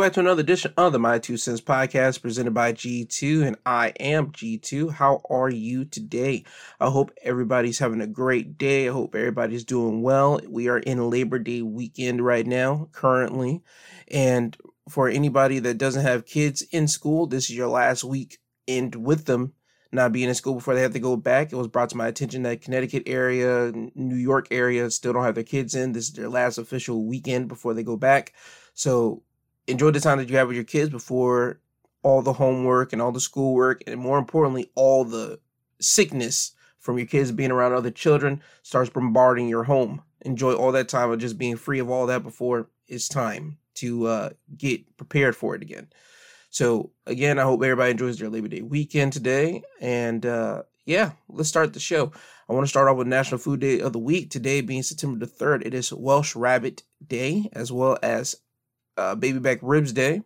Welcome back to another edition of the My Two Cents podcast presented by G2, and I am G2. How are you today? I hope everybody's having a great day. I hope everybody's doing well. We are in Labor Day weekend right now, currently, and for anybody that doesn't have kids in school, this is your last week end with them not being in school before they have to go back. It was brought to my attention that Connecticut area, New York area still don't have their kids in. This is their last official weekend before they go back. So enjoy the time that you have with your kids before all the homework and all the schoolwork and more importantly all the sickness from your kids being around other children starts bombarding your home. Enjoy all that time of just being free of all that before it's time to uh, get prepared for it again. So again i hope everybody enjoys their labor day weekend today and uh, yeah let's start the show. I want to start off with national food day of the week. Today being september the 3rd it is welsh rabbit day as well as uh, Baby Back Ribs Day.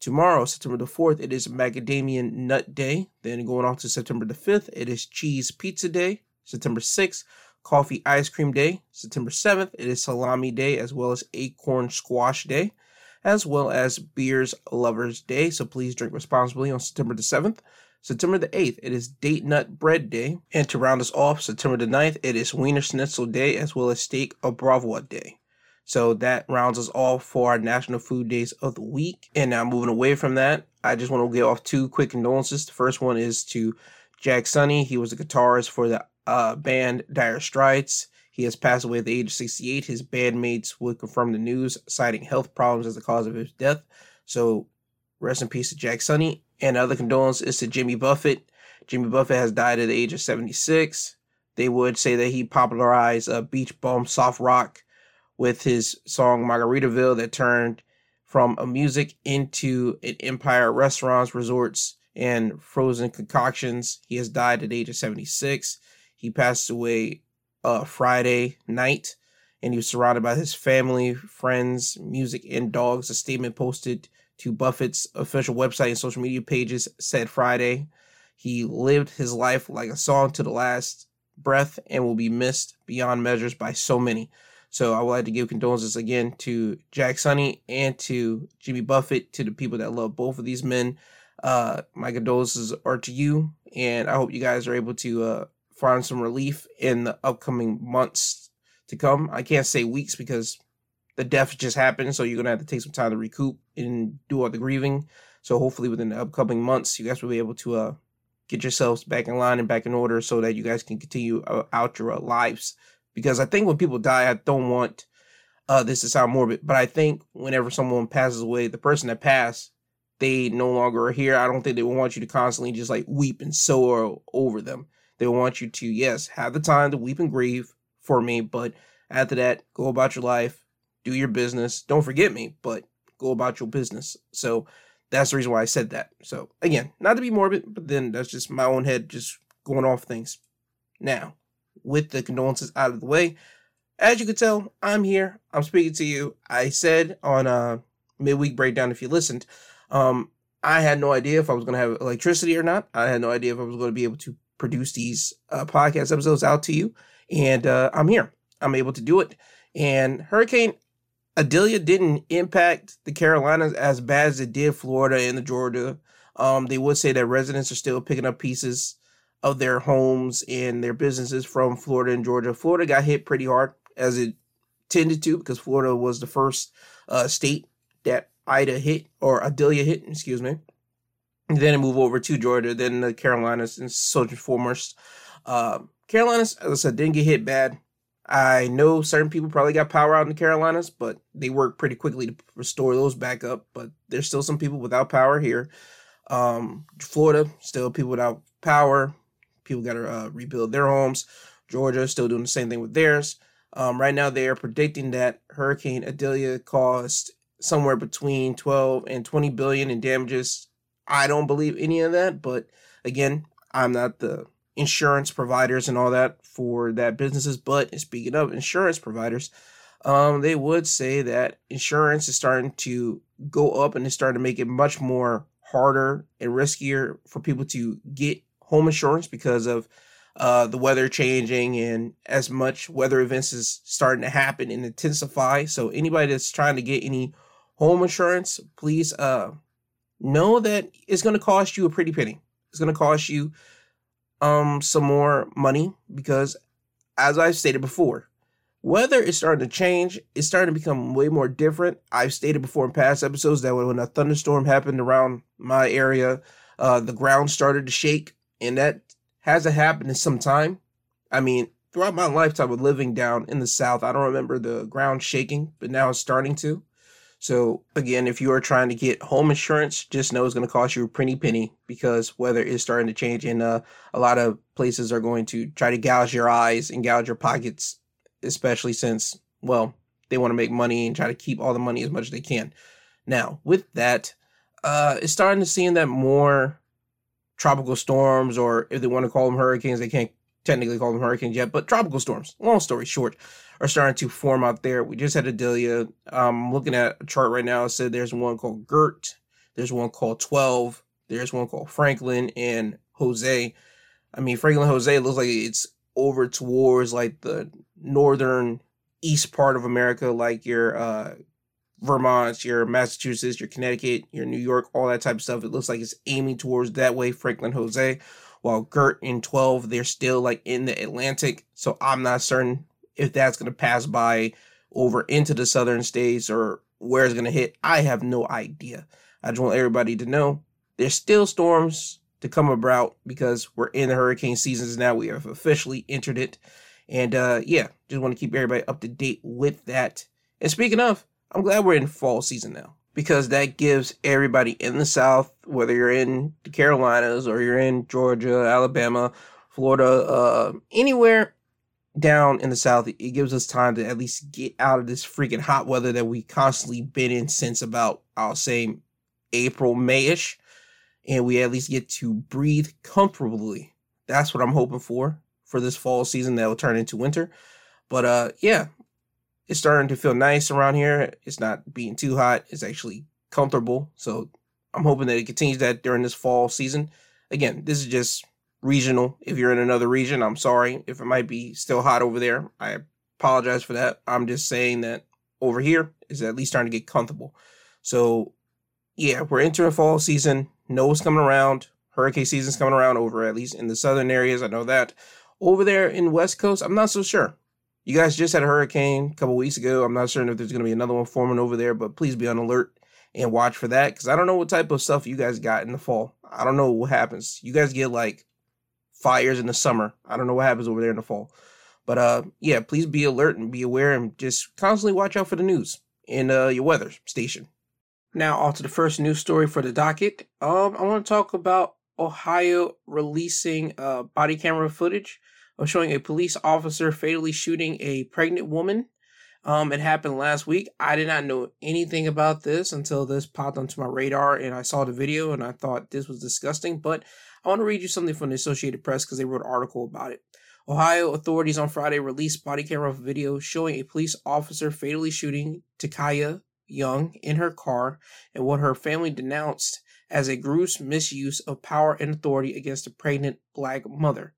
Tomorrow, September the 4th, it is Macadamia Nut Day. Then going on to September the 5th, it is Cheese Pizza Day. September 6th, Coffee Ice Cream Day. September 7th, it is Salami Day as well as Acorn Squash Day, as well as Beers Lovers Day. So please drink responsibly on September the 7th. September the 8th, it is Date Nut Bread Day. And to round us off, September the 9th, it is Wiener Schnitzel Day as well as Steak au Bravois Day. So that rounds us off for our National Food Days of the week. And now moving away from that, I just want to give off two quick condolences. The first one is to Jack Sonni. He was a guitarist for the uh, band Dire Straits. He has passed away at the age of 68. His bandmates would confirm the news, citing health problems as the cause of his death. So rest in peace to Jack Sonni. And other condolence is to Jimmy Buffett. Jimmy Buffett has died at the age of 76. They would say that he popularized uh, beach bum soft rock with his song Margaritaville that turned from a music into an empire restaurants, resorts, and frozen concoctions. He has died at age of 76. He passed away uh, Friday night, and he was surrounded by his family, friends, music, and dogs. A statement posted to Buffett's official website and social media pages said Friday, he lived his life like a song to the last breath and will be missed beyond measures by so many. So I would like to give condolences again to Jack Sonni and to Jimmy Buffett, to the people that love both of these men. Uh, my condolences are to you, and I hope you guys are able to uh, find some relief in the upcoming months to come. I can't say weeks because the death just happened, so you're gonna have to take some time to recoup and do all the grieving. So hopefully within the upcoming months, you guys will be able to uh, get yourselves back in line and back in order so that you guys can continue uh, out your uh, lives because I think when people die, I don't want uh, this to sound morbid, but I think whenever someone passes away, the person that passed, they no longer are here. I don't think they want you to constantly just like weep and sorrow over them. They want you to, yes, have the time to weep and grieve for me, but after that, go about your life, do your business. Don't forget me, but go about your business. So that's the reason why I said that. So again, not to be morbid, but then that's just my own head just going off things. Now, with the condolences out of the way. As you can tell, I'm here. I'm speaking to you. I said on a midweek breakdown, if you listened, um, I had no idea if I was going to have electricity or not. I had no idea if I was going to be able to produce these uh, podcast episodes out to you. And uh, I'm here. I'm able to do it. And Hurricane Idalia didn't impact the Carolinas as bad as it did Florida and the Georgia. Um, they would say that residents are still picking up pieces of their homes and their businesses from Florida and Georgia. Florida got hit pretty hard as it tended to because Florida was the first uh, state that Ida hit or Idalia hit, excuse me. And then it moved over to Georgia, then the Carolinas, and so foremost. Uh, Carolinas, as I said, didn't get hit bad. I know certain people probably got power out in the Carolinas, but they worked pretty quickly to restore those back up. But there's still some people without power here. Um, Florida, still people without power people got to uh, rebuild their homes. Georgia is still doing the same thing with theirs. Um, right now, they are predicting that Hurricane Idalia caused somewhere between 12 and 20 billion in damages I don't believe any of that, but again, I'm not the insurance providers and all that for that businesses. But speaking of insurance providers, um, they would say that insurance is starting to go up and it's starting to make it much more harder and riskier for people to get home insurance because of uh, the weather changing and as much weather events is starting to happen and intensify. So anybody that's trying to get any home insurance, please uh, know that it's going to cost you a pretty penny. It's going to cost you um some more money because as I've stated before, weather is starting to change. It's starting to become way more different. I've stated before in past episodes that when a thunderstorm happened around my area, uh, the ground started to shake, and that hasn't happened in some time. I mean, throughout my lifetime of living down in the South, I don't remember the ground shaking, but now it's starting to. So again, if you are trying to get home insurance, just know it's going to cost you a pretty penny because weather is starting to change, and uh, a lot of places are going to try to gouge your eyes and gouge your pockets, especially since well they want to make money and try to keep all the money as much as they can. Now, with that, uh, it's starting to seem that more tropical storms, or if they want to call them hurricanes, they can't technically call them hurricanes yet, but tropical storms. Long story short, are starting to form out there. We just had Idalia. Um, looking at a chart right now. It said there's one called Gert. There's one called 12. There's one called Franklin and Jose. I mean, Franklin Jose looks like it's over towards like the northern east part of America, like your uh, Vermont, your Massachusetts, your Connecticut, your New York, all that type of stuff. It looks like it's aiming towards that way, Franklin Jose. While Gert in 12, they're still like in the Atlantic. So I'm not certain if that's going to pass by over into the southern states or where it's going to hit, I have no idea. I just want everybody to know there's still storms to come about because we're in the hurricane seasons now. We have officially entered it. And uh, yeah, just want to keep everybody up to date with that. And speaking of, I'm glad we're in fall season now because that gives everybody in the South, whether you're in the Carolinas or you're in Georgia, Alabama, Florida, uh, anywhere down in the south, it gives us time to at least get out of this freaking hot weather that we constantly been in since about I'll say April, Mayish, and we at least get to breathe comfortably. That's what I'm hoping for for this fall season that will turn into winter. But uh, yeah, it's starting to feel nice around here. It's not being too hot. It's actually comfortable. So I'm hoping that it continues that during this fall season. Again, this is just regional. If you're in another region, I'm sorry if it might be still hot over there. I apologize for that. I'm just saying that over here is at least starting to get comfortable. So, yeah, we're entering fall season. What's coming around. Hurricane season's coming around over at least in the southern areas. I know that. Over there in West Coast, I'm not so sure. You guys just had a hurricane a couple weeks ago. I'm not certain if there's going to be another one forming over there, but please be on alert and watch for that because I don't know what type of stuff you guys got in the fall. I don't know what happens. You guys get like fires in the summer. I don't know what happens over there in the fall. But uh yeah, please be alert and be aware and just constantly watch out for the news in uh, your weather station. Now on to the first news story for the docket. Um I want to talk about Ohio releasing uh body camera footage of showing a police officer fatally shooting a pregnant woman. Um, it happened last week. I did not know anything about this until this popped onto my radar and I saw the video and I thought this was disgusting. But I want to read you something from the Associated Press because they wrote an article about it. Ohio authorities on Friday released body camera video showing a police officer fatally shooting Ta'Kiya Young in her car and what her family denounced as a gross misuse of power and authority against a pregnant black mother.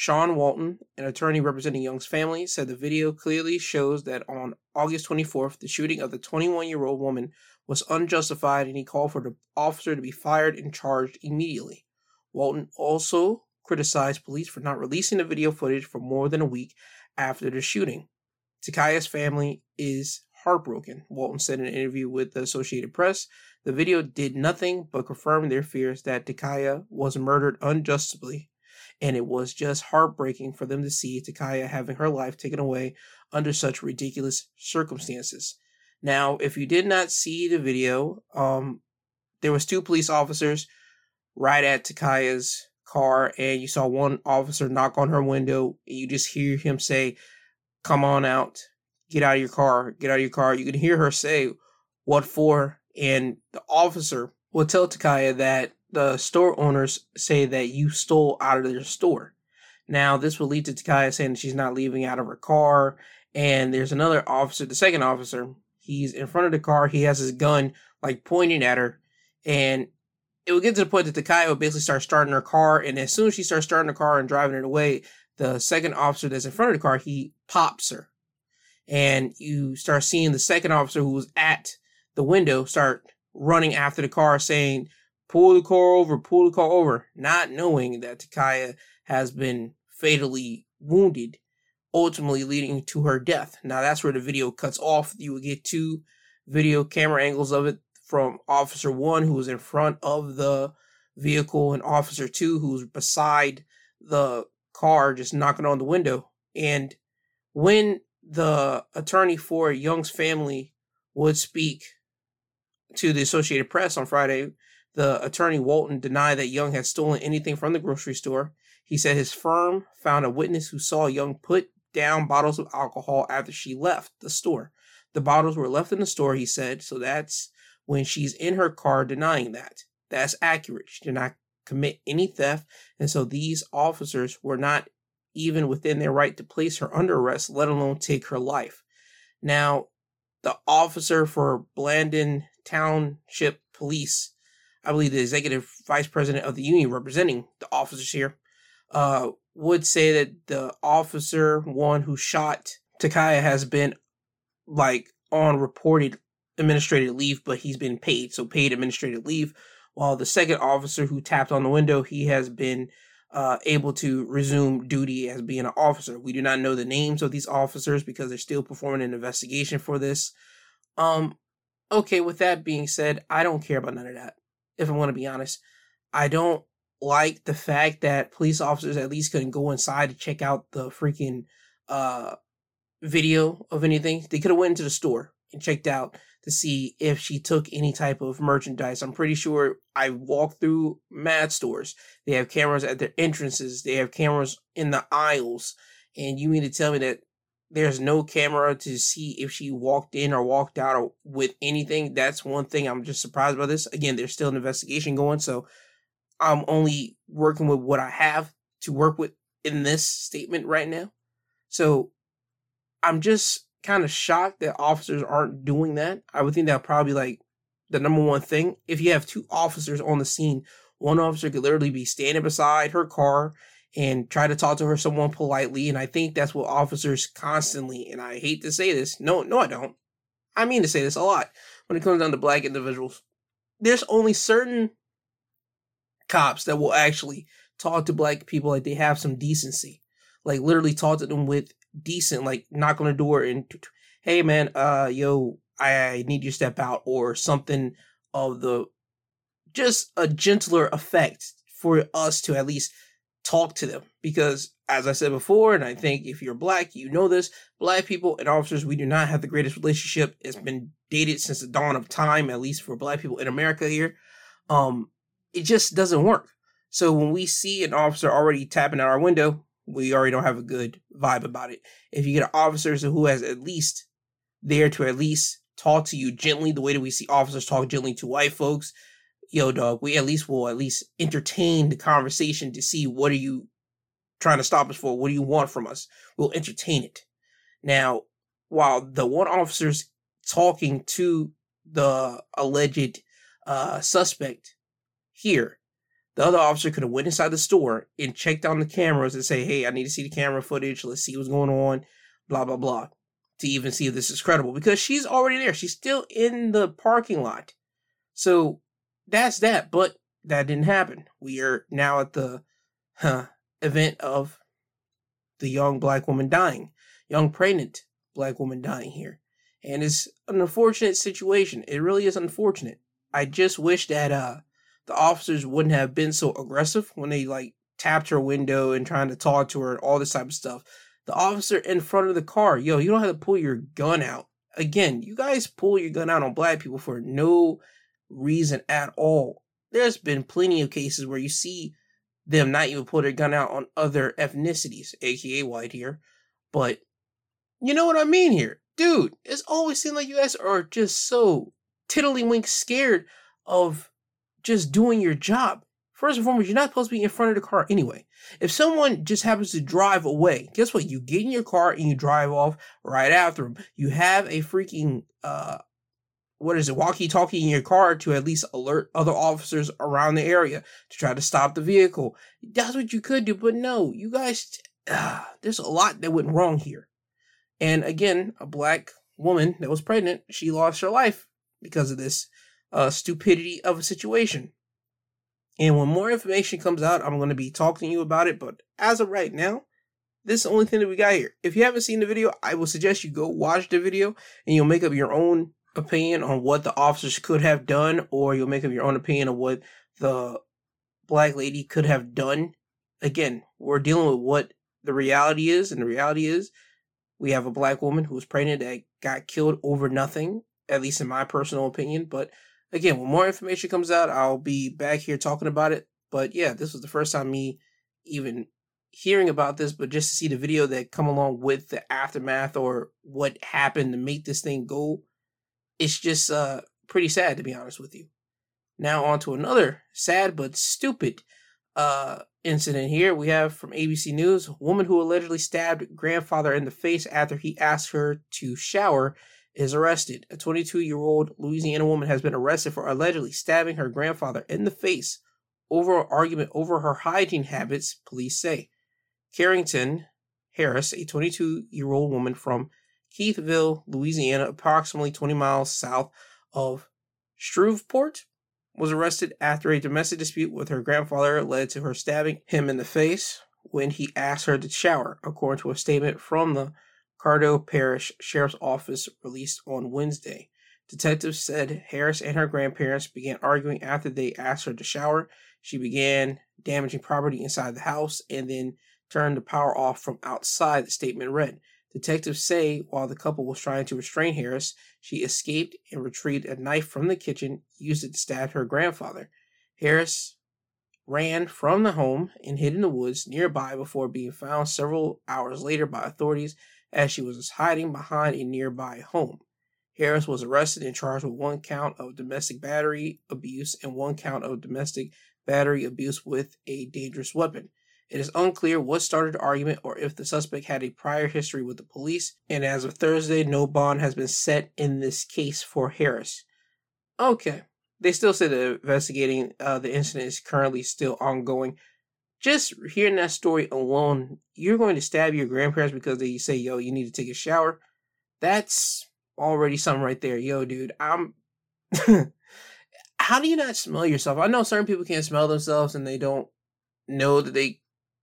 Sean Walton, an attorney representing Young's family, said the video clearly shows that on August 24th, the shooting of the 21 year old woman was unjustified and he called for the officer to be fired and charged immediately. Walton also criticized police for not releasing the video footage for more than a week after the shooting. Ta'Kiya's family is heartbroken, Walton said in an interview with the Associated Press. The video did nothing but confirm their fears that Ta'Kiya was murdered unjustly, and it was just heartbreaking for them to see Ta'Kiya having her life taken away under such ridiculous circumstances. Now, if you did not see the video, um, there was two police officers right at Ta'Kiya's car and you saw one officer knock on her window and you just hear him say, Come on out, get out of your car, get out of your car. You can hear her say, What for? And the officer will tell Ta'Kiya that the store owners say that you stole out of their store. Now, this will lead to Ta'Kiya saying she's not leaving out of her car. And there's another officer, the second officer, he's in front of the car. He has his gun like pointing at her. And it would get to the point that Ta'Kiya would basically start starting her car. And as soon as she starts starting the car and driving it away, the second officer that's in front of the car, he pops her. And you start seeing the second officer who was at the window start running after the car saying, pull the car over, pull the car over, not knowing that Ta'Kiya has been fatally wounded, ultimately leading to her death. Now that's where the video cuts off. You will get two video camera angles of it from Officer One, who was in front of the vehicle, and Officer Two, who's beside the car, just knocking on the window. And when the attorney for Young's family would speak to the Associated Press on Friday, the attorney Walton denied that Young had stolen anything from the grocery store. He said his firm found a witness who saw Young put down bottles of alcohol after she left the store. The bottles were left in the store, he said, so that's when she's in her car denying that. That's accurate. She did not commit any theft, and so these officers were not even within their right to place her under arrest, let alone take her life. Now, the officer for Blendon Township Police, I believe the executive vice president of the union representing the officers here, uh, would say that the officer, one who shot Ta'Kiya, has been like on reported administrative leave, but he's been paid, so paid administrative leave. While the second officer who tapped on the window, he has been uh, able to resume duty as being an officer. We do not know the names of these officers because they're still performing an investigation for this. Um, okay, with that being said, I don't care about none of that. If I want to be honest, I don't like the fact that police officers at least couldn't go inside to check out the freaking uh video of anything. They could have went into the store and checked out to see if she took any type of merchandise. I'm pretty sure I walked through mad stores. They have cameras at their entrances. They have cameras in the aisles. And you mean to tell me that there's no camera to see if she walked in or walked out or with anything? That's one thing I'm just surprised by this. Again, there's still an investigation going, so I'm only working with what I have to work with in this statement right now. So I'm just kind of shocked that officers aren't doing that. I would think that probably like the number one thing. If you have two officers on the scene, one officer could literally be standing beside her car and try to talk to her someone politely. And I think that's what officers constantly, and I hate to say this, no, no, I don't. I mean to say this a lot when it comes down to black individuals. There's only certain cops that will actually talk to black people like they have some decency. Like literally talk to them with decent, like knock on the door and hey man, uh yo, I need you to step out or something of the just a gentler effect for us to at least talk to them because as I said before, and I think if you're black, you know this, black people and officers, we do not have the greatest relationship. It's been dated since the dawn of time, at least for black people in America here. Um, it just doesn't work. So when we see an officer already tapping at our window, we already don't have a good vibe about it. If you get an officer who has at least there to at least talk to you gently, the way that we see officers talk gently to white folks, yo, dog, we at least will at least entertain the conversation to see what are you trying to stop us for? What do you want from us? We'll entertain it. Now, while the one officer's talking to the alleged uh, suspect here, the other officer could have went inside the store and checked on the cameras and say, "Hey, I need to see the camera footage. Let's see what's going on." Blah blah blah. To even see if this is credible, because she's already there. She's still in the parking lot. So that's that. But that didn't happen. We are now at the huh, event of the young black woman dying, young pregnant black woman dying here, and it's an unfortunate situation. It really is unfortunate. I just wish that uh the officers wouldn't have been so aggressive when they like tapped her window and trying to talk to her and all this type of stuff. The officer in front of the car, yo, you don't have to pull your gun out. Again, you guys pull your gun out on black people for no reason at all. There's been plenty of cases where you see them not even pull their gun out on other ethnicities, aka white here. But you know what I mean here. Dude, it's always seemed like you guys are just so tiddlywink scared of just doing your job. First and foremost, you're not supposed to be in front of the car anyway. If someone just happens to drive away, guess what? You get in your car and you drive off right after them. You have a freaking uh what is it, walkie talkie in your car to at least alert other officers around the area to try to stop the vehicle. That's what you could do, but no, you guys, uh, there's a lot that went wrong here. And again, a black woman that was pregnant, she lost her life because of this uh, stupidity of a situation. And when more information comes out, I'm going to be talking to you about it. But as of right now, this is the only thing that we got here. If you haven't seen the video, I will suggest you go watch the video and you'll make up your own opinion on what the officers could have done, or you'll make up your own opinion of what the black lady could have done. Again, we're dealing with what the reality is, and the reality is we have a black woman who was pregnant that got killed over nothing, at least in my personal opinion. But again, when more information comes out, I'll be back here talking about it. But yeah, this was the first time me even hearing about this, but just to see the video that come along with the aftermath or what happened to make this thing go it's just uh, pretty sad to be honest with you. Now on to another sad but stupid uh, incident here. We have from ABC News, woman who allegedly stabbed grandfather in the face after he asked her to shower is arrested. A 22-year-old Louisiana woman has been arrested for allegedly stabbing her grandfather in the face over an argument over her hygiene habits, police say. Carrington Harris, a 22-year-old woman from Keithville, Louisiana, approximately 20 miles south of Shreveport, was arrested after a domestic dispute with her grandfather led to her stabbing him in the face when he asked her to shower, according to a statement from the Caddo Parish Sheriff's Office released on Wednesday. Detectives said Harris and her grandparents began arguing after they asked her to shower. She began damaging property inside the house and then turned the power off from outside, the statement read. Detectives say while the couple was trying to restrain Harris, she escaped and retrieved a knife from the kitchen, used it to stab her grandfather. Harris ran from the home and hid in the woods nearby before being found several hours later by authorities as she was hiding behind a nearby home. Harris was arrested and charged with one count of domestic battery abuse and one count of domestic battery abuse with a dangerous weapon. It is unclear what started the argument or if the suspect had a prior history with the police, and as of Thursday, no bond has been set in this case for Harris. Okay. They still say that investigating uh, the incident is currently still ongoing. Just hearing that story alone, you're going to stab your grandparents because they say, yo, you need to take a shower. That's already something right there. Yo, dude, I'm. How do you not smell yourself? I know certain people can't smell themselves and they don't know that they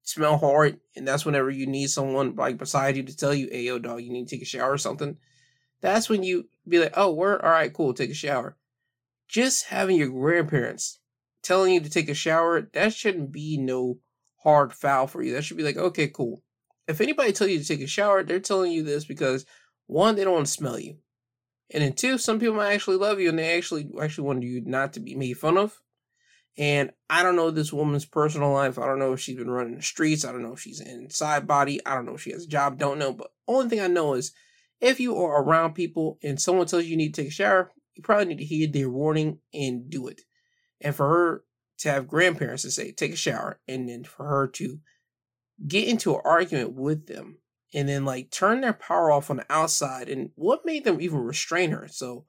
smell hard, and that's whenever you need someone like beside you to tell you, "Hey, dog, you need to take a shower or something." That's when you be like, "Oh, we're all right, cool, take a shower." Just having your grandparents telling you to take a shower, that shouldn't be no hard foul for you. That should be like, okay, cool. If anybody tell you to take a shower, they're telling you this because one, they don't want to smell you, and then two, some people might actually love you and they actually actually want you not to be made fun of. And I don't know this woman's personal life. I don't know if she's been running the streets. I don't know if she's inside body. I don't know if she has a job. Don't know. But only thing I know is if you are around people and someone tells you you need to take a shower, you probably need to heed their warning and do it. And for her to have grandparents to say, take a shower, and then for her to get into an argument with them and then like turn their power off on the outside. And what made them even restrain her? So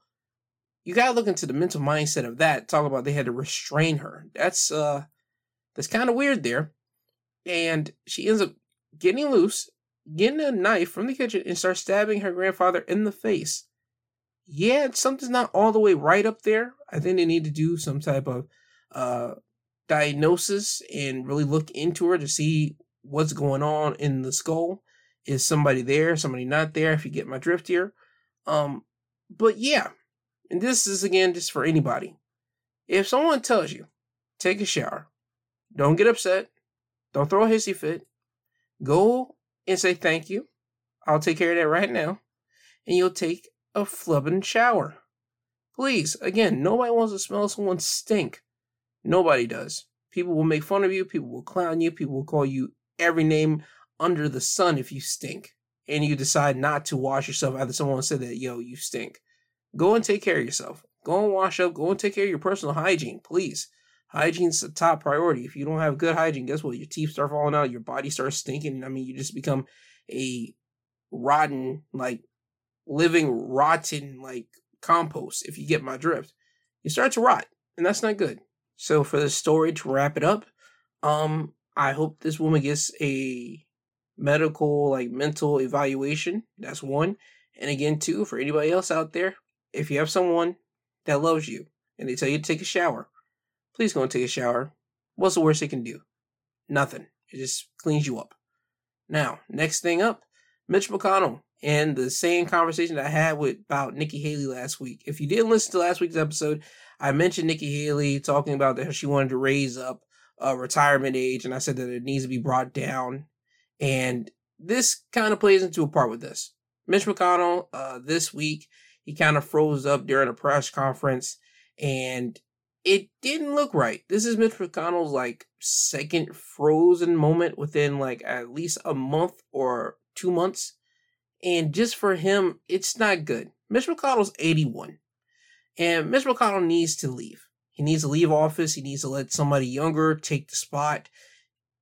you gotta look into the mental mindset of that. Talk about they had to restrain her. That's uh that's kind of weird there. And she ends up getting loose, getting a knife from the kitchen, and starts stabbing her grandfather in the face. Yeah, something's not all the way right up there. I think they need to do some type of uh diagnosis and really look into her to see what's going on in the skull. Is somebody there? Somebody not there? If you get my drift here. Um, but yeah, and this is again just for anybody. If someone tells you, take a shower, don't get upset, don't throw a hissy fit, go and say thank you. I'll take care of that right now. And you'll take a flubbing shower. Please, again, nobody wants to smell someone stink. Nobody does. People will make fun of you, people will clown you, people will call you every name under the sun if you stink. And you decide not to wash yourself after someone said that, yo, you stink. Go and take care of yourself. Go and wash up. Go and take care of your personal hygiene, please. Hygiene's the top priority. If you don't have good hygiene, guess what? Your teeth start falling out, your body starts stinking. I mean, you just become a rotten, like living rotten, like compost, if you get my drift. You start to rot, and that's not good. So for the story to wrap it up, um, I hope this woman gets a medical, like mental evaluation. That's one. And again, two, for anybody else out there, if you have someone that loves you and they tell you to take a shower, please go and take a shower. What's the worst they can do? Nothing. It just cleans you up. Now, next thing up, Mitch McConnell and the same conversation I had with about Nikki Haley last week. If you didn't listen to last week's episode, I mentioned Nikki Haley talking about that she wanted to raise up a retirement age, and I said that it needs to be brought down. And this kind of plays into a part with this. Mitch McConnell, uh, this week, he kind of froze up during a press conference, and it didn't look right. This is Mitch McConnell's like second frozen moment within like at least a month or two months. And just for him, it's not good. Mitch McConnell's 81. And Mitch McConnell needs to leave. He needs to leave office. He needs to let somebody younger take the spot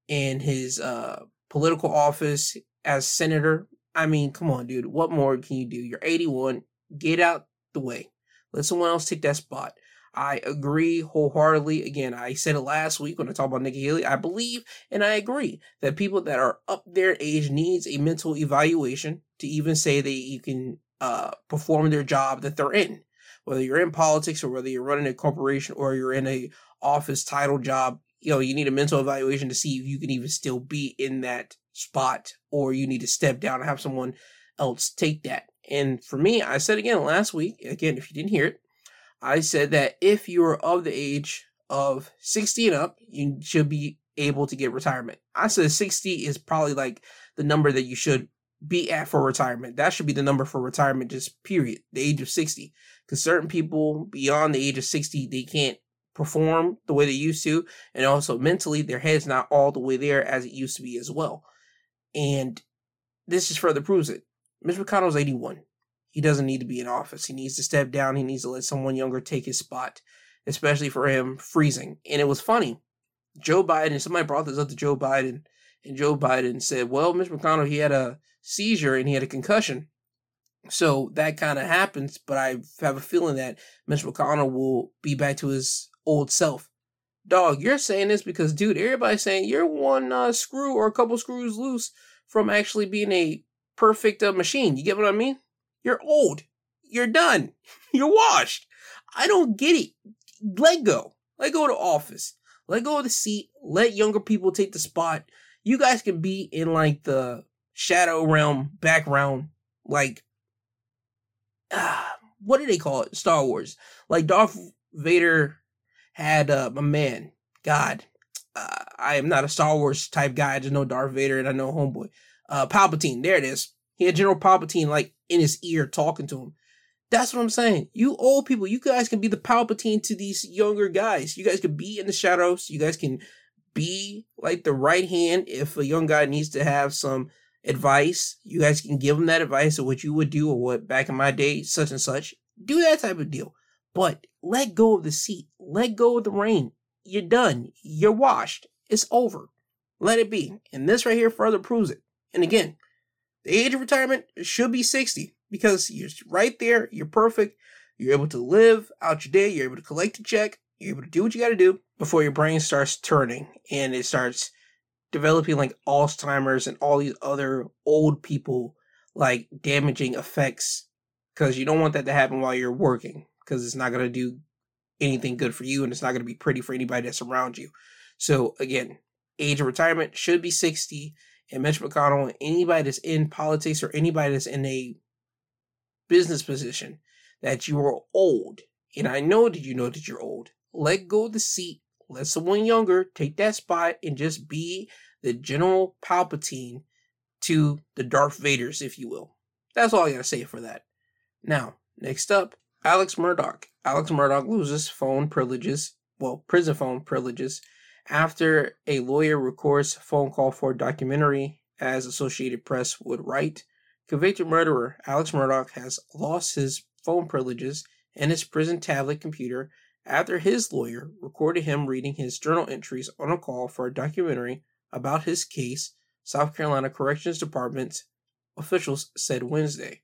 in his uh, political office as senator. I mean, come on, dude. What more can you do? You're 81. Get out the way. Let someone else take that spot. I agree wholeheartedly. Again, I said it last week when I talked about Nikki Haley. I believe and I agree that people that are up their age needs a mental evaluation to even say that you can uh, perform their job that they're in. Whether you're in politics or whether you're running a corporation or you're in a office title job, you know, you need a mental evaluation to see if you can even still be in that spot or you need to step down and have someone else take that. And for me, I said again last week, again, if you didn't hear it, I said that if you are of the age of 60 and up, you should be able to get retirement. I said 60 is probably like the number that you should be at for retirement. That should be the number for retirement, just period. The age of 60. Because certain people beyond the age of 60, they can't perform the way they used to. And also mentally, their head's not all the way there as it used to be as well. And this just further proves it. Mitch McConnell's 81. He doesn't need to be in office. He needs to step down. He needs to let someone younger take his spot, especially for him freezing. And it was funny. Joe Biden, somebody brought this up to Joe Biden, and Joe Biden said, Well, Mitch McConnell, he had a seizure and he had a concussion. So that kind of happens, but I have a feeling that Mitch McConnell will be back to his old self. Dog, you're saying this because, dude, everybody's saying you're one uh, screw or a couple screws loose from actually being a perfect uh, machine. You get what I mean? You're old. You're done. You're washed. I don't get it. Let go. Let go of the office. Let go of the seat. Let younger people take the spot. You guys can be in like the shadow realm background, like what do they call it? Star Wars. Like Darth Vader had uh, a man. God, uh, I am not a Star Wars type guy. I just know Darth Vader and I know Homeboy. Uh, Palpatine. There it is. He had General Palpatine like in his ear talking to him. That's what I'm saying. You old people, you guys can be the Palpatine to these younger guys. You guys can be in the shadows. You guys can be like the right hand if a young guy needs to have some advice. You guys can give him that advice of what you would do or what back in my day, such and such. Do that type of deal. But let go of the seat. Let go of the reign. You're done. You're washed. It's over. Let it be. And this right here further proves it. And again, the age of retirement should be 60 because you're right there, you're perfect, you're able to live out your day, you're able to collect a check, you're able to do what you got to do before your brain starts turning and it starts developing like Alzheimer's and all these other old people like damaging effects because you don't want that to happen while you're working because it's not going to do anything good for you and it's not going to be pretty for anybody that's around you. So again, age of retirement should be 60 and Mitch McConnell, and anybody that's in politics or anybody that's in a business position, that you are old. And I know that you know that you're old. Let go of the seat. Let someone younger take that spot and just be the General Palpatine to the Darth Vaders, if you will. That's all I gotta say for that. Now, next up, Alex Murdaugh. Alex Murdaugh loses phone privileges, well, prison phone privileges after a lawyer records phone call for documentary, as Associated Press would write, convicted murderer Alex Murdaugh has lost his phone privileges and his prison tablet computer after his lawyer recorded him reading his journal entries on a call for a documentary about his case, South Carolina Corrections Department officials said Wednesday.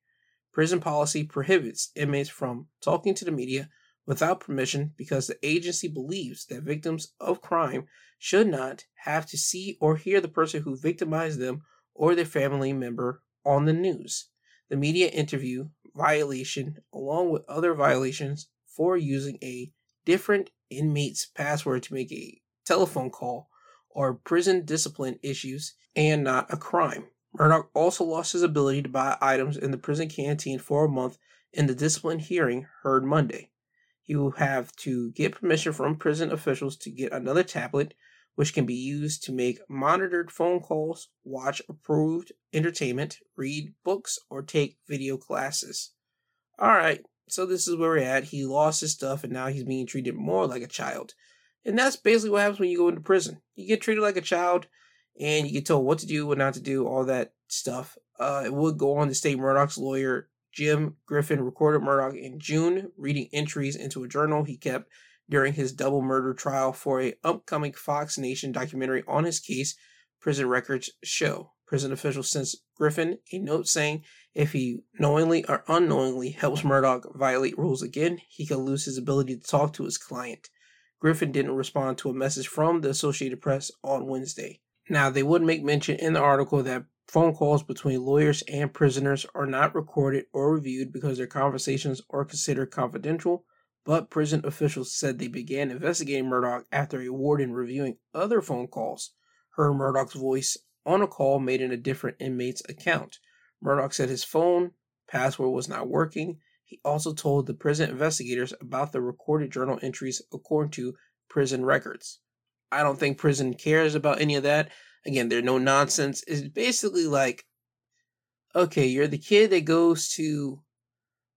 Prison policy prohibits inmates from talking to the media without permission because the agency believes that victims of crime should not have to see or hear the person who victimized them or their family member on the news. The media interview violation, along with other violations for using a different inmate's password to make a telephone call, or prison discipline issues and not a crime. Murdaugh also lost his ability to buy items in the prison canteen for a month in the discipline hearing heard Monday. Will have to get permission from prison officials to get another tablet, which can be used to make monitored phone calls, watch approved entertainment, read books, or take video classes. Alright, so this is where we're at. He lost his stuff and now he's being treated more like a child. And that's basically what happens when you go into prison. You get treated like a child and you get told what to do, what not to do, all that stuff. Uh, it would go on to state Murdaugh's lawyer, Jim Griffin, recorded Murdaugh in June, reading entries into a journal he kept during his double murder trial for a upcoming Fox Nation documentary on his case, Prison Records show. Prison officials sent Griffin a note saying if he knowingly or unknowingly helps Murdaugh violate rules again, he could lose his ability to talk to his client. Griffin didn't respond to a message from the Associated Press on Wednesday. Now, they would make mention in the article that phone calls between lawyers and prisoners are not recorded or reviewed because their conversations are considered confidential, but prison officials said they began investigating Murdaugh after a warden reviewing other phone calls heard Murdaugh's voice on a call made in a different inmate's account. Murdaugh said his phone password was not working. He also told the prison investigators about the recorded journal entries according to prison records. I don't think prison cares about any of that. Again, they're no nonsense. It's basically like, okay, you're the kid that goes to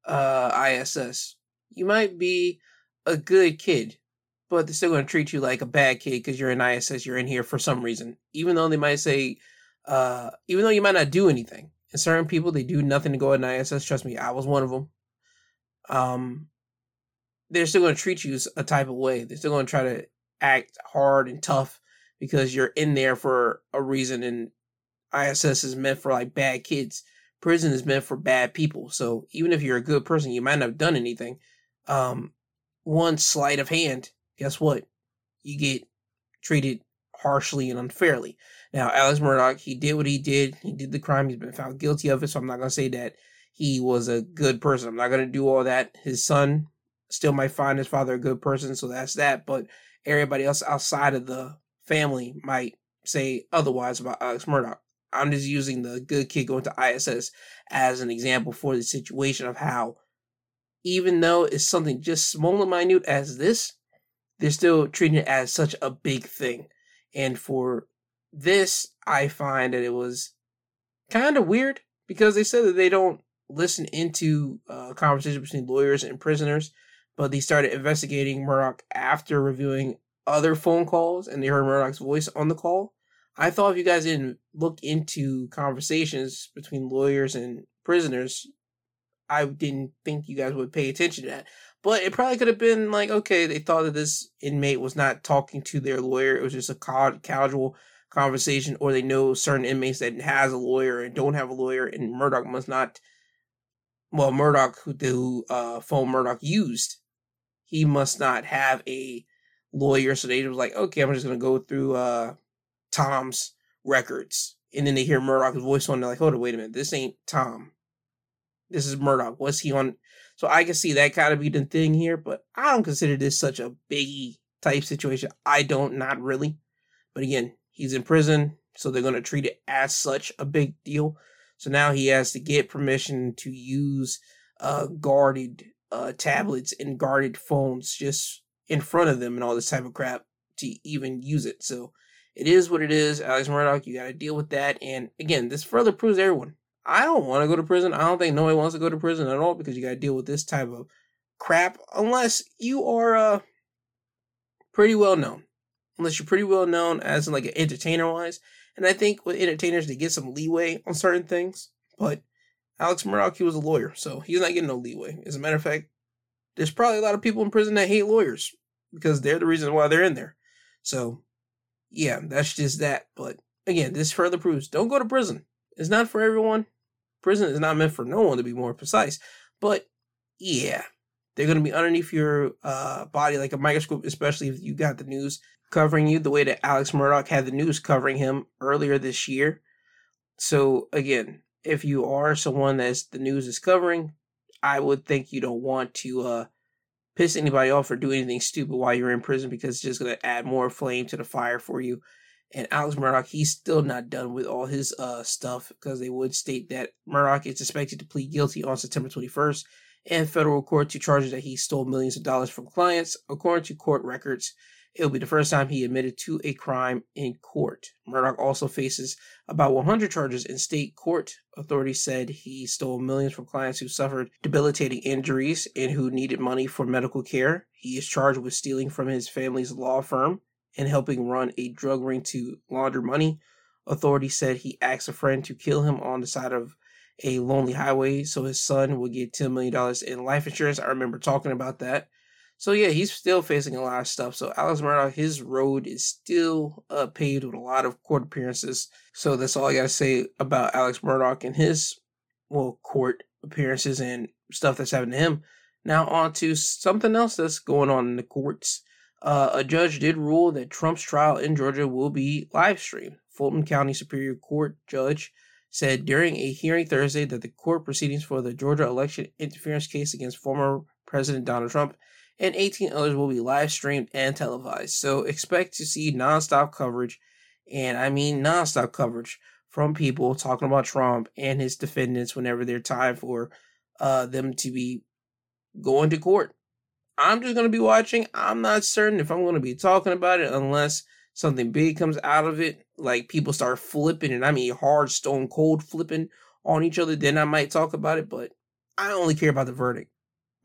uh, ISS. You might be a good kid, but they're still going to treat you like a bad kid because you're in ISS. You're in here for some reason, even though they might say, uh, even though you might not do anything. And certain people, they do nothing to go in ISS. Trust me, I was one of them. Um, they're still going to treat you a type of way. They're still going to try to act hard and tough because you're in there for a reason and ISS is meant for like bad kids. Prison is meant for bad people. So even if you're a good person, you might not have done anything. Um, one sleight of hand, guess what? You get treated harshly and unfairly. Now, Alex Murdaugh, he did what he did. He did the crime. He's been found guilty of it. So I'm not going to say that he was a good person. I'm not going to do all that. His son still might find his father a good person. So that's that. But everybody else outside of the family might say otherwise about Alex Murdaugh. I'm just using the good kid going to ISS as an example for the situation of how, even though it's something just small and minute as this, they're still treating it as such a big thing. And for this, I find that it was kind of weird because they said that they don't listen into uh, conversations between lawyers and prisoners but they started investigating Murdaugh after reviewing other phone calls and they heard Murdaugh's voice on the call. I thought if you guys didn't look into conversations between lawyers and prisoners, I didn't think you guys would pay attention to that. But it probably could have been like, okay, they thought that this inmate was not talking to their lawyer. It was just a casual conversation, or they know certain inmates that has a lawyer and don't have a lawyer, and Murdaugh must not. Well, Murdaugh, who the uh, phone Murdaugh used, he must not have a lawyer. So they was like, okay, I'm just gonna go through uh Tom's records. And then they hear Murdaugh's voice on, they're like, hold on, wait a minute, this ain't Tom. This is Murdaugh. Was he on? So I can see that kind of be the thing here, but I don't consider this such a biggie type situation. I don't, not really. But again, he's in prison, so they're gonna treat it as such a big deal. So now he has to get permission to use uh, guarded uh, tablets and guarded phones just in front of them and all this type of crap to even use it. So it is what it is. Alex Murdaugh, you got to deal with that. And again, this further proves everyone. I don't want to go to prison. I don't think nobody wants to go to prison at all because you got to deal with this type of crap unless you are uh, pretty well known. Unless you're pretty well known as like an entertainer wise. And I think with entertainers, they get some leeway on certain things. But Alex Murdaugh, he was a lawyer, so he's not getting no leeway. As a matter of fact, there's probably a lot of people in prison that hate lawyers because they're the reason why they're in there. So, yeah, that's just that. But again, this further proves don't go to prison. It's not for everyone. Prison is not meant for no one to be more precise. But yeah, they're going to be underneath your uh, body like a microscope, especially if you got the news covering you the way that Alex Murdaugh had the news covering him earlier this year. So again, if you are someone that's the news is covering, I would think you don't want to uh, piss anybody off or do anything stupid while you're in prison because it's just going to add more flame to the fire for you. And Alex Murdaugh, he's still not done with all his uh, stuff because they would state that Murdaugh is expected to plead guilty on September 21st in federal court to charges that he stole millions of dollars from clients. According to court records, It'll be the first time he admitted to a crime in court. Murdaugh also faces about 100 charges in state court. Authorities said he stole millions from clients who suffered debilitating injuries and who needed money for medical care. He is charged with stealing from his family's law firm and helping run a drug ring to launder money. Authorities said he asked a friend to kill him on the side of a lonely highway so his son would get $10 million in life insurance. I remember talking about that. So yeah, he's still facing a lot of stuff. So Alex Murdaugh, his road is still uh, paved with a lot of court appearances. So that's all I gotta say about Alex Murdaugh and his well court appearances and stuff that's happened to him. Now on to something else that's going on in the courts. Uh, a judge did rule that Trump's trial in Georgia will be live streamed. Fulton County Superior Court judge said during a hearing Thursday that the court proceedings for the Georgia election interference case against former President Donald Trump and 18 others will be live streamed and televised. So expect to see nonstop coverage, and I mean nonstop coverage from people talking about Trump and his defendants whenever they're time for uh, them to be going to court. I'm just going to be watching. I'm not certain if I'm going to be talking about it unless something big comes out of it, like people start flipping, and I mean hard, stone cold flipping on each other. Then I might talk about it, but I only care about the verdict.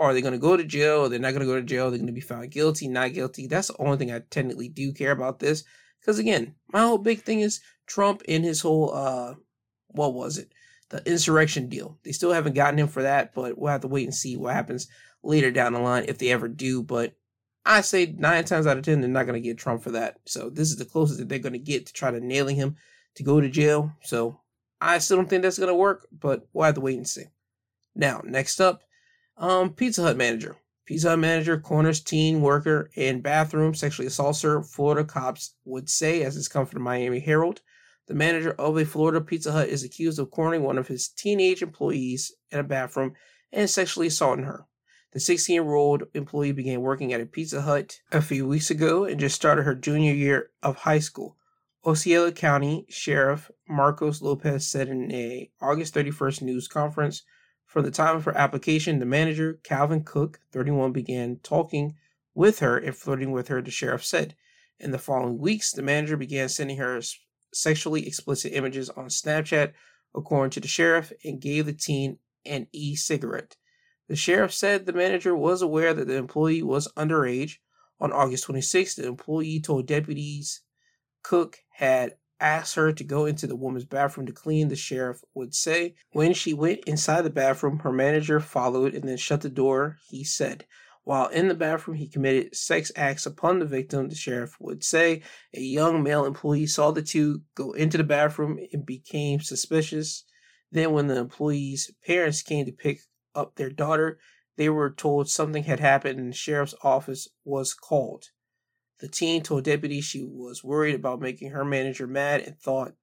Are they going to go to jail? Or they're not going to go to jail. They're going to be found guilty, not guilty. That's the only thing I technically do care about this. Because again, my whole big thing is Trump and his whole, uh, what was it? The insurrection deal. They still haven't gotten him for that, but we'll have to wait and see what happens later down the line if they ever do. But I say nine times out of ten, they're not going to get Trump for that. So this is the closest that they're going to get to try to nailing him to go to jail. So I still don't think that's going to work, but we'll have to wait and see. Now, next up, um, Pizza Hut manager. Pizza Hut manager corners teen worker in bathroom sexually assaults her. Florida cops would say, as it's come from the Miami Herald. The manager of a Florida Pizza Hut is accused of cornering one of his teenage employees in a bathroom and sexually assaulting her. The 16 year old employee began working at a Pizza Hut a few weeks ago and just started her junior year of high school. Osceola County Sheriff Marcos Lopez said in a August 31st news conference from the time of her application, the manager, Calvin Cook, 31, began talking with her and flirting with her, the sheriff said. In the following weeks, the manager began sending her sexually explicit images on Snapchat, according to the sheriff, and gave the teen an e cigarette. The sheriff said the manager was aware that the employee was underage. On August 26, the employee told deputies Cook had asked her to go into the woman's bathroom to clean, the sheriff would say. When she went inside the bathroom, her manager followed and then shut the door, he said. While in the bathroom, he committed sex acts upon the victim, the sheriff would say. A young male employee saw the two go into the bathroom and became suspicious. Then, when the employee's parents came to pick up their daughter, they were told something had happened and the sheriff's office was called. The teen told deputies she was worried about making her manager mad and thought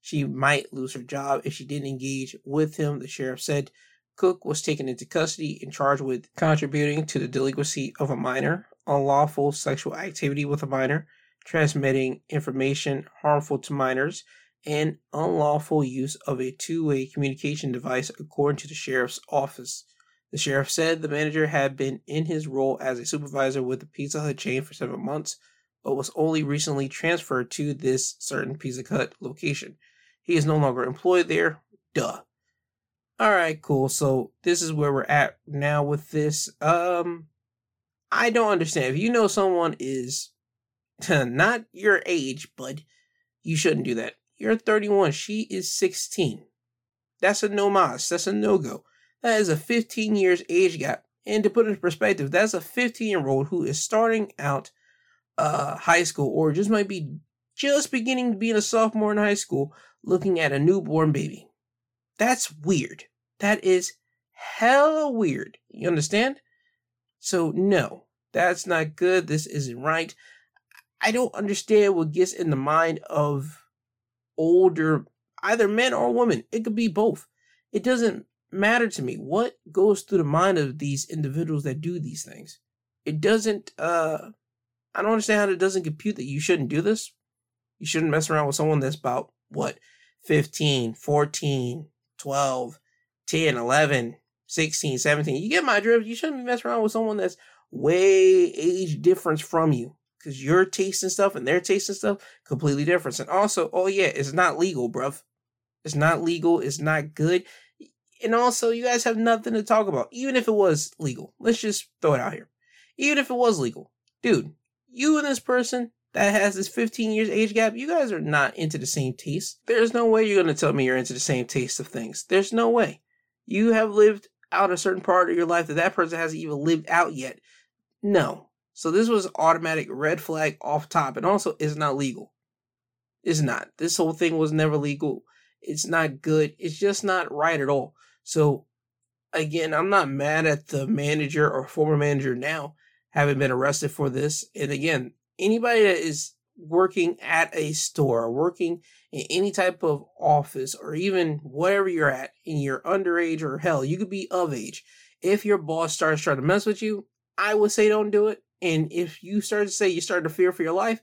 she might lose her job if she didn't engage with him. The sheriff said Cook was taken into custody and charged with contributing to the delinquency of a minor, unlawful sexual activity with a minor, transmitting information harmful to minors, and unlawful use of a two way communication device, according to the sheriff's office. The sheriff said the manager had been in his role as a supervisor with the Pizza Hut chain for several months, but was only recently transferred to this certain Pizza Hut location. He is no longer employed there. Duh. All right, cool. So this is where we're at now with this. Um, I don't understand. If you know someone is not your age, but you shouldn't do that. You're 31. She is 16. That's a no mas. That's a no go. That is a 15 years age gap. And to put it in perspective, that's a 15 year old who is starting out uh, high school or just might be just beginning to be a sophomore in high school looking at a newborn baby. That's weird. That is hella weird. You understand? So, no, that's not good. This isn't right. I don't understand what gets in the mind of older, either men or women. It could be both. It doesn't matter to me what goes through the mind of these individuals that do these things. It doesn't, uh, I don't understand how it doesn't compute that you shouldn't do this. You shouldn't mess around with someone that's about, what, 15, 14, 12, 10, 11, 16, 17. You get my drift. You shouldn't be messing around with someone that's way age difference from you because your taste and stuff and their taste and stuff completely different. And also, oh yeah, it's not legal, bruv. It's not legal. It's not good. And also, you guys have nothing to talk about. Even if it was legal, let's just throw it out here. Even if it was legal, dude, you and this person that has this 15 years age gap, you guys are not into the same taste. There's no way you're going to tell me you're into the same taste of things. There's no way. You have lived out a certain part of your life that that person hasn't even lived out yet. No. So this was automatic red flag off top and also it's not legal. It's not. This whole thing was never legal. It's not good. It's just not right at all. So again, I'm not mad at the manager or former manager now having been arrested for this. And again, anybody that is working at a store, working in any type of office, or even whatever you're at, and you're underage or hell, you could be of age. If your boss starts trying to mess with you, I would say don't do it. And if you start to say you start to fear for your life,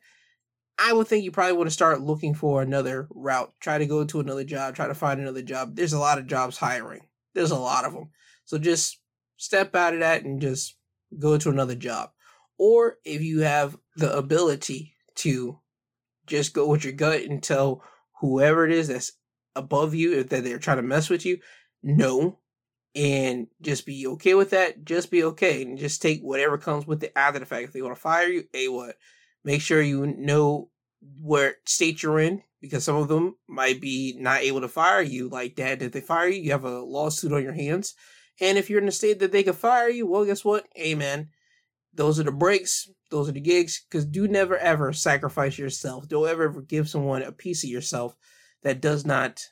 I would think you probably want to start looking for another route. Try to go to another job, try to find another job. There's a lot of jobs hiring. There's a lot of them. So just step out of that and just go to another job. Or if you have the ability to just go with your gut and tell whoever it is that's above you if that they're trying to mess with you, no. And just be okay with that. Just be okay and just take whatever comes with it after the fact. If they want to fire you, a what? Make sure you know where state you're in because some of them might be not able to fire you like that. If they fire you, you have a lawsuit on your hands. And if you're in a state that they could fire you, well, guess what? Amen. Those are the breaks. Those are the gigs. Because do never ever sacrifice yourself. Don't ever, ever give someone a piece of yourself that does not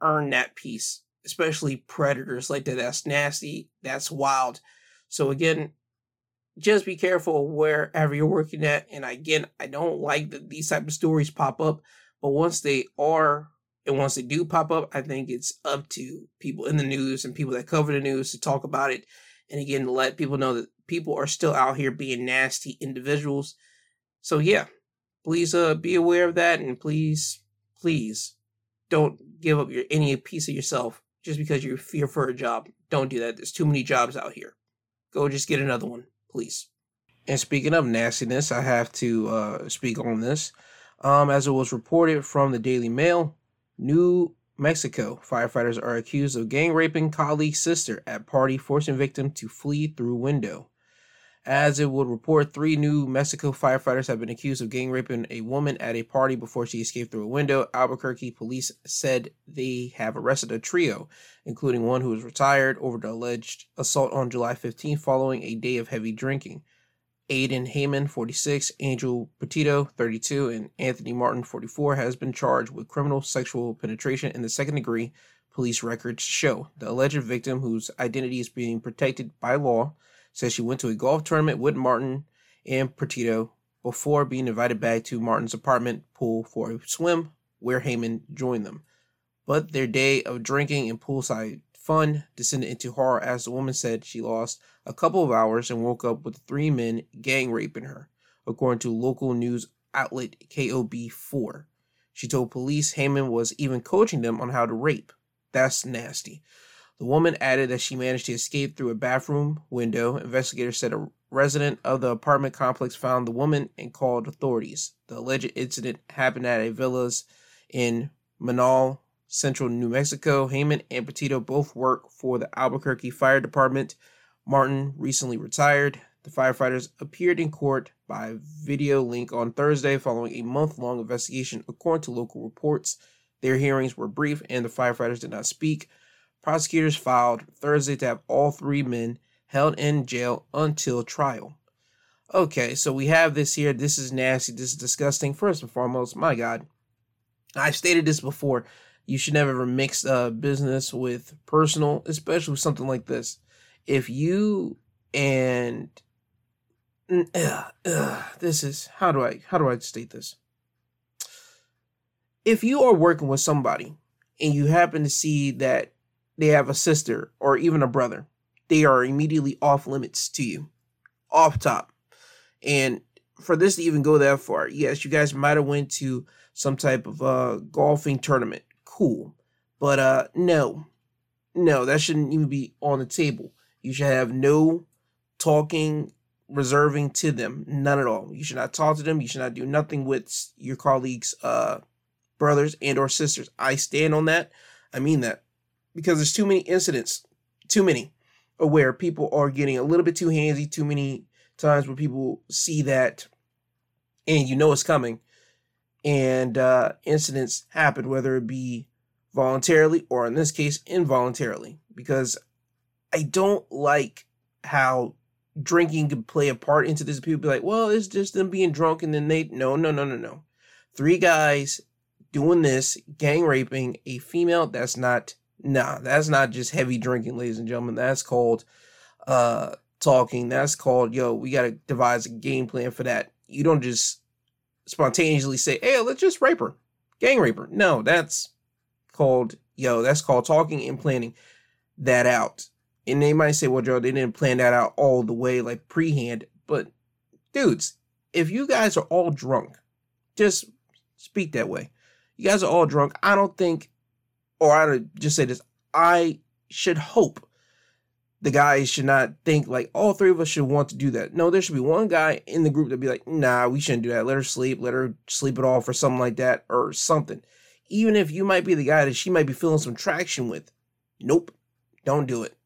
earn that piece. Especially predators like that. That's nasty. That's wild. So again, just be careful wherever you're working at. And again, I don't like that these type of stories pop up, but once they are and once they do pop up, I think it's up to people in the news and people that cover the news to talk about it. And again, to let people know that people are still out here being nasty individuals. So yeah, please uh be aware of that and please, please don't give up your any piece of yourself just because you fear for a job. Don't do that. There's too many jobs out here. Go just get another one please. And speaking of nastiness, I have to uh, speak on this. Um, as it was reported from the Daily Mail, New Mexico firefighters are accused of gang raping colleague's sister at party, forcing victim to flee through window. As it would report, three New Mexico firefighters have been accused of gang raping a woman at a party before she escaped through a window. Albuquerque police said they have arrested a trio, including one who was retired, over the alleged assault on July 15 following a day of heavy drinking. Aiden Heyman, 46, Angel Petito, 32, and Anthony Martin, 44, has been charged with criminal sexual penetration in the second degree, police records show. The alleged victim, whose identity is being protected by law, says she went to a golf tournament with Martin and Petito before being invited back to Martin's apartment pool for a swim, where Heyman joined them. But their day of drinking and poolside fun descended into horror as the woman said she lost a couple of hours and woke up with three men gang raping her, according to local news outlet KOB4. She told police Heyman was even coaching them on how to rape. That's nasty. The woman added that she managed to escape through a bathroom window. Investigators said a resident of the apartment complex found the woman and called authorities. The alleged incident happened at a villas in Manal, central New Mexico. Heyman and Petito both work for the Albuquerque Fire Department. Martin recently retired. The firefighters appeared in court by video link on Thursday following a month long investigation, according to local reports. Their hearings were brief and the firefighters did not speak. Prosecutors filed Thursday to have all three men held in jail until trial. Okay, so we have this here. This is nasty. This is disgusting. First and foremost, my God, I've stated this before. You should never ever mix uh, business with personal, especially with something like this. If you and uh, uh, this is how do I how do I state this? If you are working with somebody and you happen to see that they have a sister or even a brother, they are immediately off limits to you, off top. And for this to even go that far, yes, you guys might have went to some type of uh golfing tournament. Cool. But uh no. No, that shouldn't even be on the table. You should have no talking reserving to them. None at all. You should not talk to them. You should not do nothing with your colleagues, uh brothers and or sisters. I stand on that. I mean that. Because there's too many incidents, too many, where people are getting a little bit too handsy, too many times where people see that and you know it's coming and uh, incidents happen, whether it be voluntarily or in this case, involuntarily. Because I don't like how drinking could play a part into this. People be like, well, it's just them being drunk, and then they, no, no, no, no, no. Three guys doing this, gang raping a female, that's not, nah, that's not just heavy drinking, ladies and gentlemen. That's called uh talking. That's called, yo, we got to devise a game plan for that. You don't just spontaneously say, hey, let's just rape her, gang rape her. No, that's called, yo, that's called talking and planning that out. And they might say, well, Joe, they didn't plan that out all the way, like pre-hand. But dudes, if you guys are all drunk, just speak that way. You guys are all drunk. I don't think, or I would just say this, I should hope the guys should not think like all three of us should want to do that. No, there should be one guy in the group that be like, nah, we shouldn't do that. Let her sleep. Let her sleep it off or something like that or something. Even if you might be the guy that she might be feeling some traction with. Nope. Don't do it.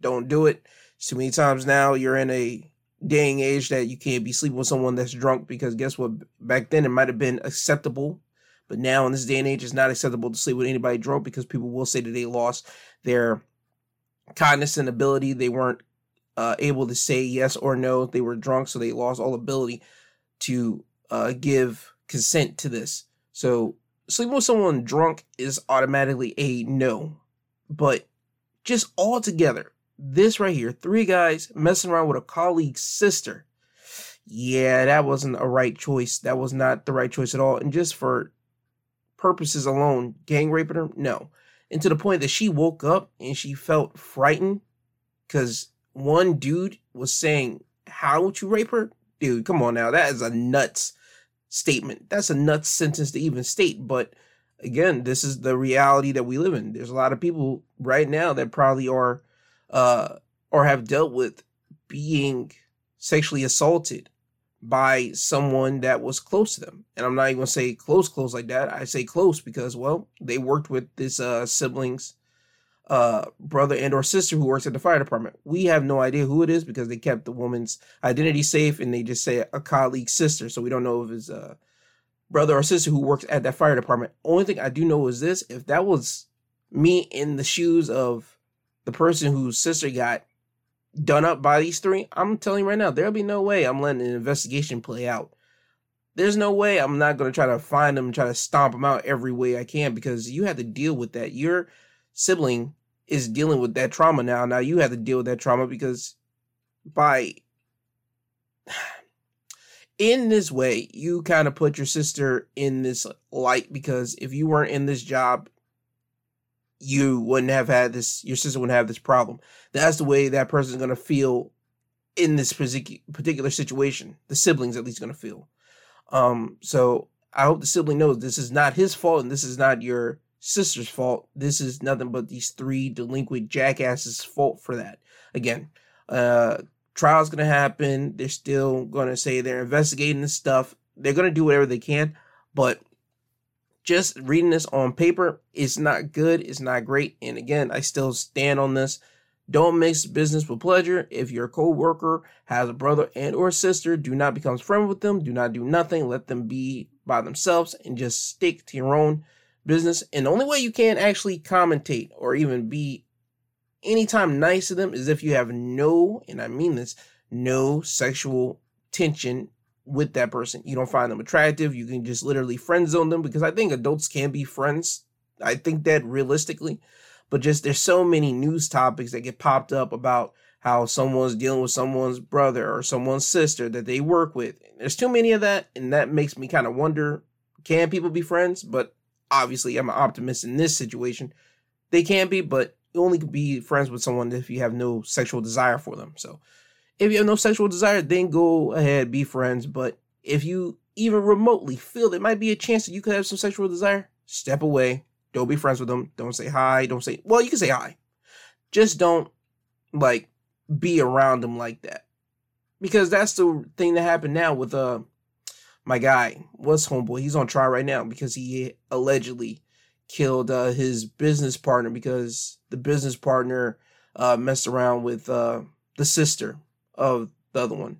Don't do it. too many times now you're in a day and age that you can't be sleeping with someone that's drunk because guess what? Back then it might have been acceptable. But now in this day and age, it's not acceptable to sleep with anybody drunk because people will say that they lost their cognizant ability. They weren't uh, able to say yes or no. They were drunk, so they lost all ability to uh, give consent to this. So sleeping with someone drunk is automatically a no. But just all together, this right here, three guys messing around with a colleague's sister. Yeah, that wasn't a right choice. That was not the right choice at all. And just for purposes alone, gang raping her, no and to the point that she woke up and she felt frightened because one dude was saying, How would you rape her? Dude, come on now. That is a nuts statement. That's a nuts sentence to even state. But again, this is the reality that we live in. There's a lot of people right now that probably are uh or have dealt with being sexually assaulted by someone that was close to them. And I'm not even gonna say close, close like that. I say close because, well, they worked with this uh, siblings, uh, brother and or sister who works at the fire department. We have no idea who it is because they kept the woman's identity safe and they just say a colleague sister. So we don't know if it's a brother or sister who works at that fire department. Only thing I do know is this: if that was me in the shoes of the person whose sister got done up by these three, I'm telling you right now, there'll be no way I'm letting an investigation play out. There's no way I'm not going to try to find them try to stomp them out every way I can because you have to deal with that. Your sibling is dealing with that trauma now. Now you have to deal with that trauma because by in this way, you kind of put your sister in this light because if you weren't in this job, you wouldn't have had this, your sister wouldn't have this problem. That's the way that person's going to feel in this particular situation. The siblings at least going to feel. Um, so I hope the sibling knows this is not his fault and this is not your sister's fault. This is nothing but these three delinquent jackasses' fault for that. Again, uh, trial's going to happen. They're still going to say they're investigating this stuff. They're going to do whatever they can, but just reading this on paper is not good. It's not great. And again, I still stand on this. Don't mix business with pleasure. If your co-worker has a brother and or sister, do not become friends with them. Do not do nothing. Let them be by themselves and just stick to your own business. And the only way you can actually commentate or even be anytime nice to them is if you have no, and I mean this, no sexual tension with that person. You don't find them attractive. You can just literally friend zone them because I think adults can be friends. I think that realistically, but just there's so many news topics that get popped up about how someone's dealing with someone's brother or someone's sister that they work with. There's too many of that, and that makes me kind of wonder can people be friends? But obviously, I'm an optimist in this situation. They can be, but you only can be friends with someone if you have no sexual desire for them. So if you have no sexual desire, then go ahead, be friends. But if you even remotely feel there might be a chance that you could have some sexual desire, step away. Don't be friends with them. Don't say hi. Don't say, well, you can say hi. Just don't like be around them like that. Because that's the thing that happened now with uh my guy, what's homeboy? He's on trial right now because he allegedly killed uh, his business partner because the business partner uh, messed around with uh, the sister of the other one.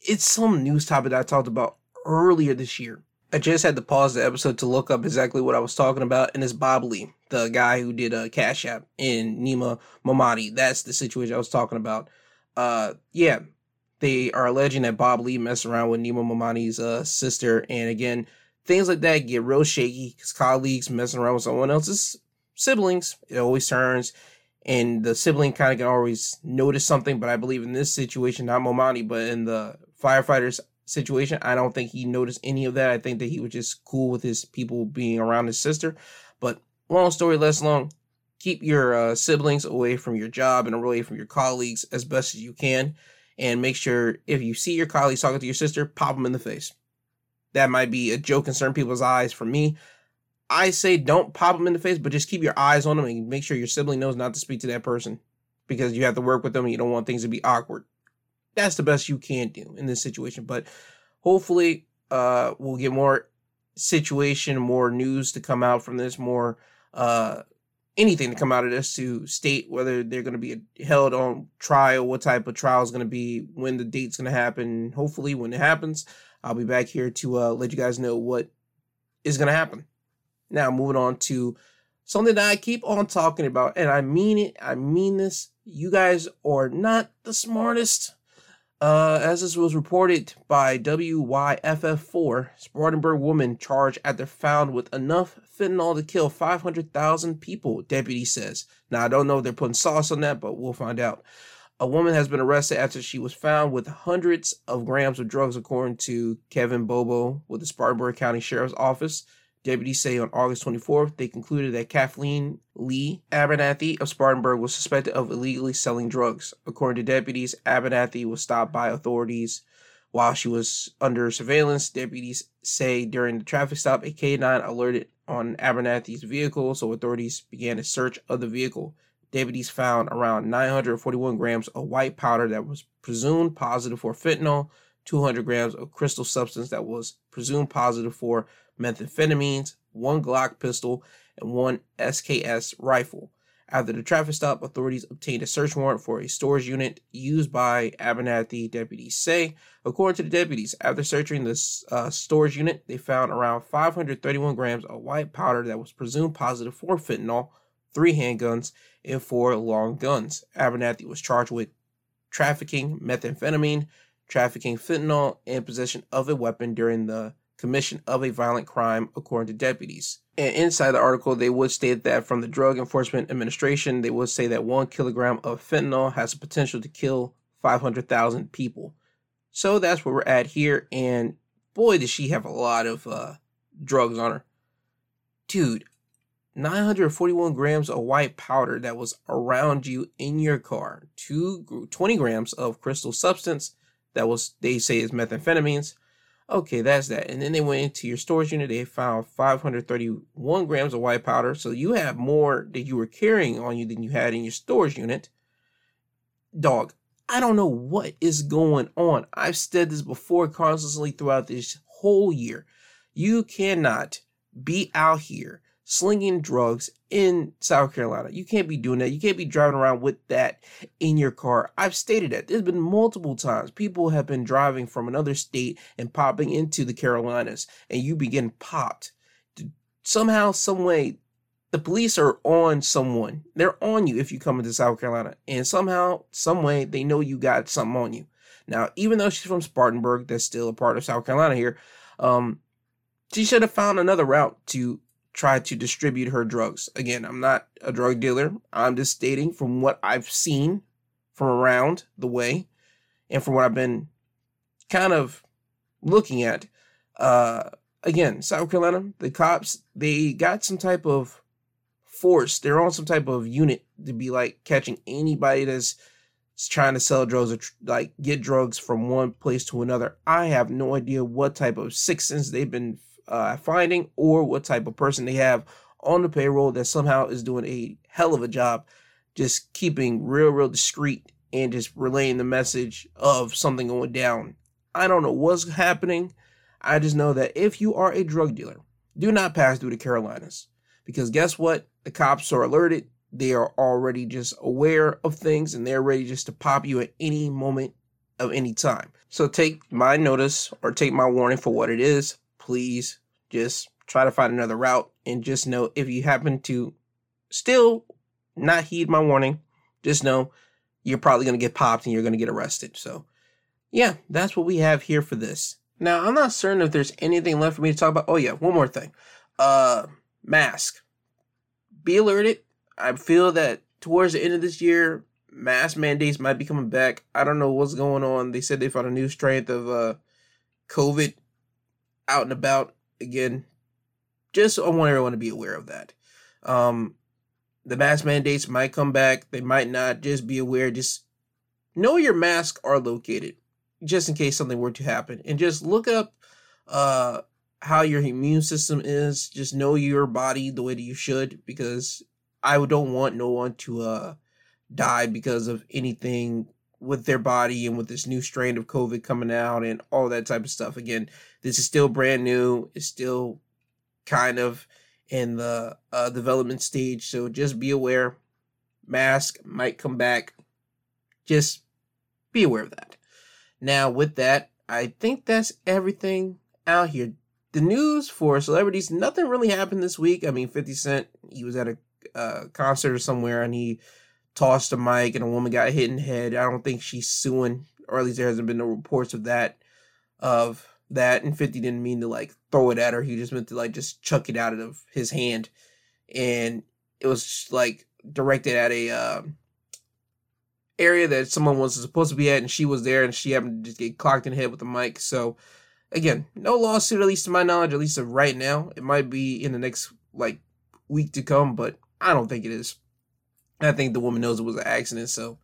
It's some news topic that I talked about earlier this year. I just had to pause the episode to look up exactly what I was talking about, and it's Bob Lee, the guy who did a uh, Cash App in Nima Momeni. That's the situation I was talking about. Uh, yeah, they are alleging that Bob Lee messed around with Nima Momeni's uh, sister, and again, things like that get real shaky because colleagues messing around with someone else's siblings. It always turns, and the sibling kind of can always notice something. But I believe in this situation, not Momeni, but in the firefighters situation, I don't think he noticed any of that. I think that he was just cool with his people being around his sister. But long story less long, keep your uh, siblings away from your job and away from your colleagues as best as you can. And make sure if you see your colleagues talking to your sister, pop them in the face. That might be a joke in certain people's eyes. For me, I say don't pop them in the face, but just keep your eyes on them and make sure your sibling knows not to speak to that person because you have to work with them and you don't want things to be awkward. That's the best you can do in this situation. But hopefully, uh, we'll get more situation, more news to come out from this, more uh, anything to come out of this to state whether they're going to be held on trial, what type of trial is going to be, when the date's going to happen. Hopefully, when it happens, I'll be back here to uh, let you guys know what is going to happen. Now, moving on to something that I keep on talking about, and I mean it. I mean this. You guys are not the smartest. Uh, as this was reported by WYFF4, Spartanburg woman charged after found with enough fentanyl to kill 500,000 people, deputy says. Now, I don't know if they're putting sauce on that, but we'll find out. A woman has been arrested after she was found with hundreds of grams of drugs, according to Kevin Bobo with the Spartanburg County Sheriff's Office. Deputies say on August 24th, they concluded that Kathleen Lee Abernathy of Spartanburg was suspected of illegally selling drugs. According to deputies, Abernathy was stopped by authorities while she was under surveillance. Deputies say during the traffic stop, a K9 alerted on Abernathy's vehicle, so authorities began a search of the vehicle. Deputies found around 941 grams of white powder that was presumed positive for fentanyl, 200 grams of crystal substance that was presumed positive for methamphetamines, one Glock pistol, and one SKS rifle. After the traffic stop, authorities obtained a search warrant for a storage unit used by Abernathy deputies say. According to the deputies, after searching the uh, storage unit, they found around 531 grams of white powder that was presumed positive for fentanyl, three handguns, and four long guns. Abernathy was charged with trafficking methamphetamine, trafficking fentanyl, and possession of a weapon during the commission of a violent crime, according to deputies. And inside the article, they would state that from the Drug Enforcement Administration, they would say that one kilogram of fentanyl has the potential to kill 500,000 people. So that's where we're at here. And boy, does she have a lot of uh, drugs on her. Dude, 941 grams of white powder that was around you in your car, two, 20 grams of crystal substance that was, they say, is methamphetamines Okay, that's that. And then they went into your storage unit. They found 531 grams of white powder. So you have more that you were carrying on you than you had in your storage unit. Dog, I don't know what is going on. I've said this before constantly throughout this whole year. You cannot be out here slinging drugs in South Carolina. You can't be doing that. You can't be driving around with that in your car. I've stated that. There's been multiple times people have been driving from another state and popping into the Carolinas, and you begin popped. Somehow, some way, the police are on someone. They're on you if you come into South Carolina. And somehow, some way, they know you got something on you. Now, even though she's from Spartanburg, that's still a part of South Carolina here, um, she should have found another route to try to distribute her drugs. Again, I'm not a drug dealer. I'm just stating from what I've seen from around the way and from what I've been kind of looking at. Uh, again, South Carolina, the cops, they got some type of force. They're on some type of unit to be like catching anybody that's trying to sell drugs or like get drugs from one place to another. I have no idea what type of sixth sense they've been uh, finding or what type of person they have on the payroll that somehow is doing a hell of a job just keeping real, real discreet and just relaying the message of something going down. I don't know what's happening. I just know that if you are a drug dealer, do not pass through the Carolinas. Because guess what? The cops are alerted. They are already just aware of things and they're ready just to pop you at any moment of any time. So take my notice or take my warning for what it is. Please just try to find another route and just know if you happen to still not heed my warning, just know you're probably going to get popped and you're going to get arrested. So, yeah, that's what we have here for this. Now, I'm not certain if there's anything left for me to talk about. Oh yeah, one more thing. Uh mask. Be alerted. I feel that towards the end of this year, mask mandates might be coming back. I don't know what's going on. They said they found a new strength of uh COVID out and about again. Just I want everyone to be aware of that. Um the mask mandates might come back. They might not. Just be aware. Just know your masks are located just in case something were to happen. And just look up uh how your immune system is. Just know your body the way that you should because I don't want no one to uh die because of anything with their body and with this new strain of COVID coming out and all that type of stuff. Again, this is still brand new. It's still kind of in the uh, development stage. So just be aware. Mask might come back. Just be aware of that. Now, with that, I think that's everything out here. The news for celebrities, nothing really happened this week. I mean, 50 Cent, he was at a uh, concert or somewhere and he tossed a mic and a woman got hit in the head. I don't think she's suing, or at least there hasn't been no reports of that. Of that, and 50 didn't mean to like throw it at her. He just meant to like just chuck it out of his hand. And it was like directed at a uh, area that someone was supposed to be at, and she was there, and she happened to just get clocked in the head with the mic. So, again, no lawsuit, at least to my knowledge, at least of right now. It might be in the next like week to come, but I don't think it is. I think the woman knows it was an accident. So,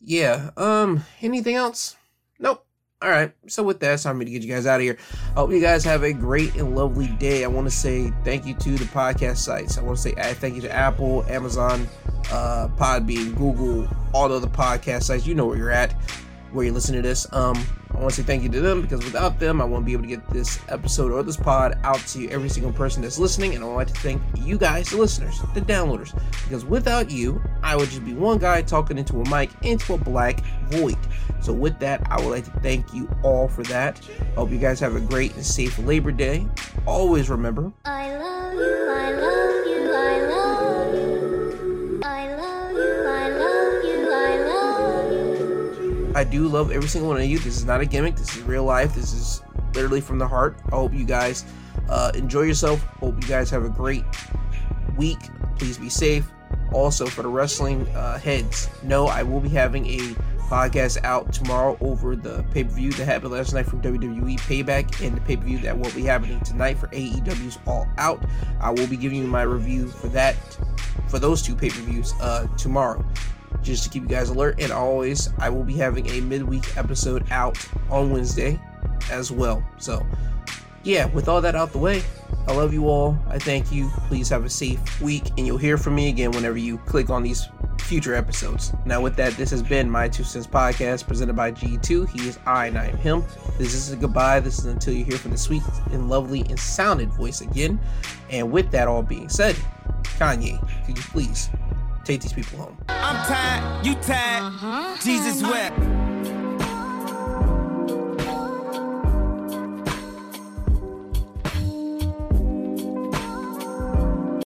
yeah. Um, anything else? Nope. All right. So with that, it's time to get you guys out of here. I hope you guys have a great and lovely day. I want to say thank you to the podcast sites. I want to say thank you to Apple, Amazon, uh, Podbean, Google, all the other podcast sites. You know where you're at, where you listen to this. Um, I want to say thank you to them because without them, I won't be able to get this episode or this pod out to every single person that's listening. And I would like to thank you guys, the listeners, the downloaders, because without you, I would just be one guy talking into a mic into a black void. So, with that, I would like to thank you all for that. I hope you guys have a great and safe Labor Day. Always remember, I love you, I love you, I do love every single one of you. This is not a gimmick, this is real life. This is literally from the heart. I hope you guys uh, enjoy yourself. Hope you guys have a great week. Please be safe. Also, for the wrestling uh, heads, no, I will be having a podcast out tomorrow over the pay per view that happened last night from WWE Payback and the pay per view that will be happening tonight for AEW's All Out. I will be giving you my review for that, for those two pay per views uh, tomorrow, just to keep you guys alert. And always, I will be having a midweek episode out on Wednesday as well. So, yeah, with all that out the way, I love you all. I thank you. Please have a safe week, and you'll hear from me again whenever you click on these future episodes. Now, with that, this has been my Two Cents Podcast presented by G2. He is I, and I am him. This is a goodbye. This is until you hear from the sweet and lovely and sounded voice again. And with that all being said, Kanye, could you please take these people home? I'm tired, you tired, uh-huh. Jesus wept.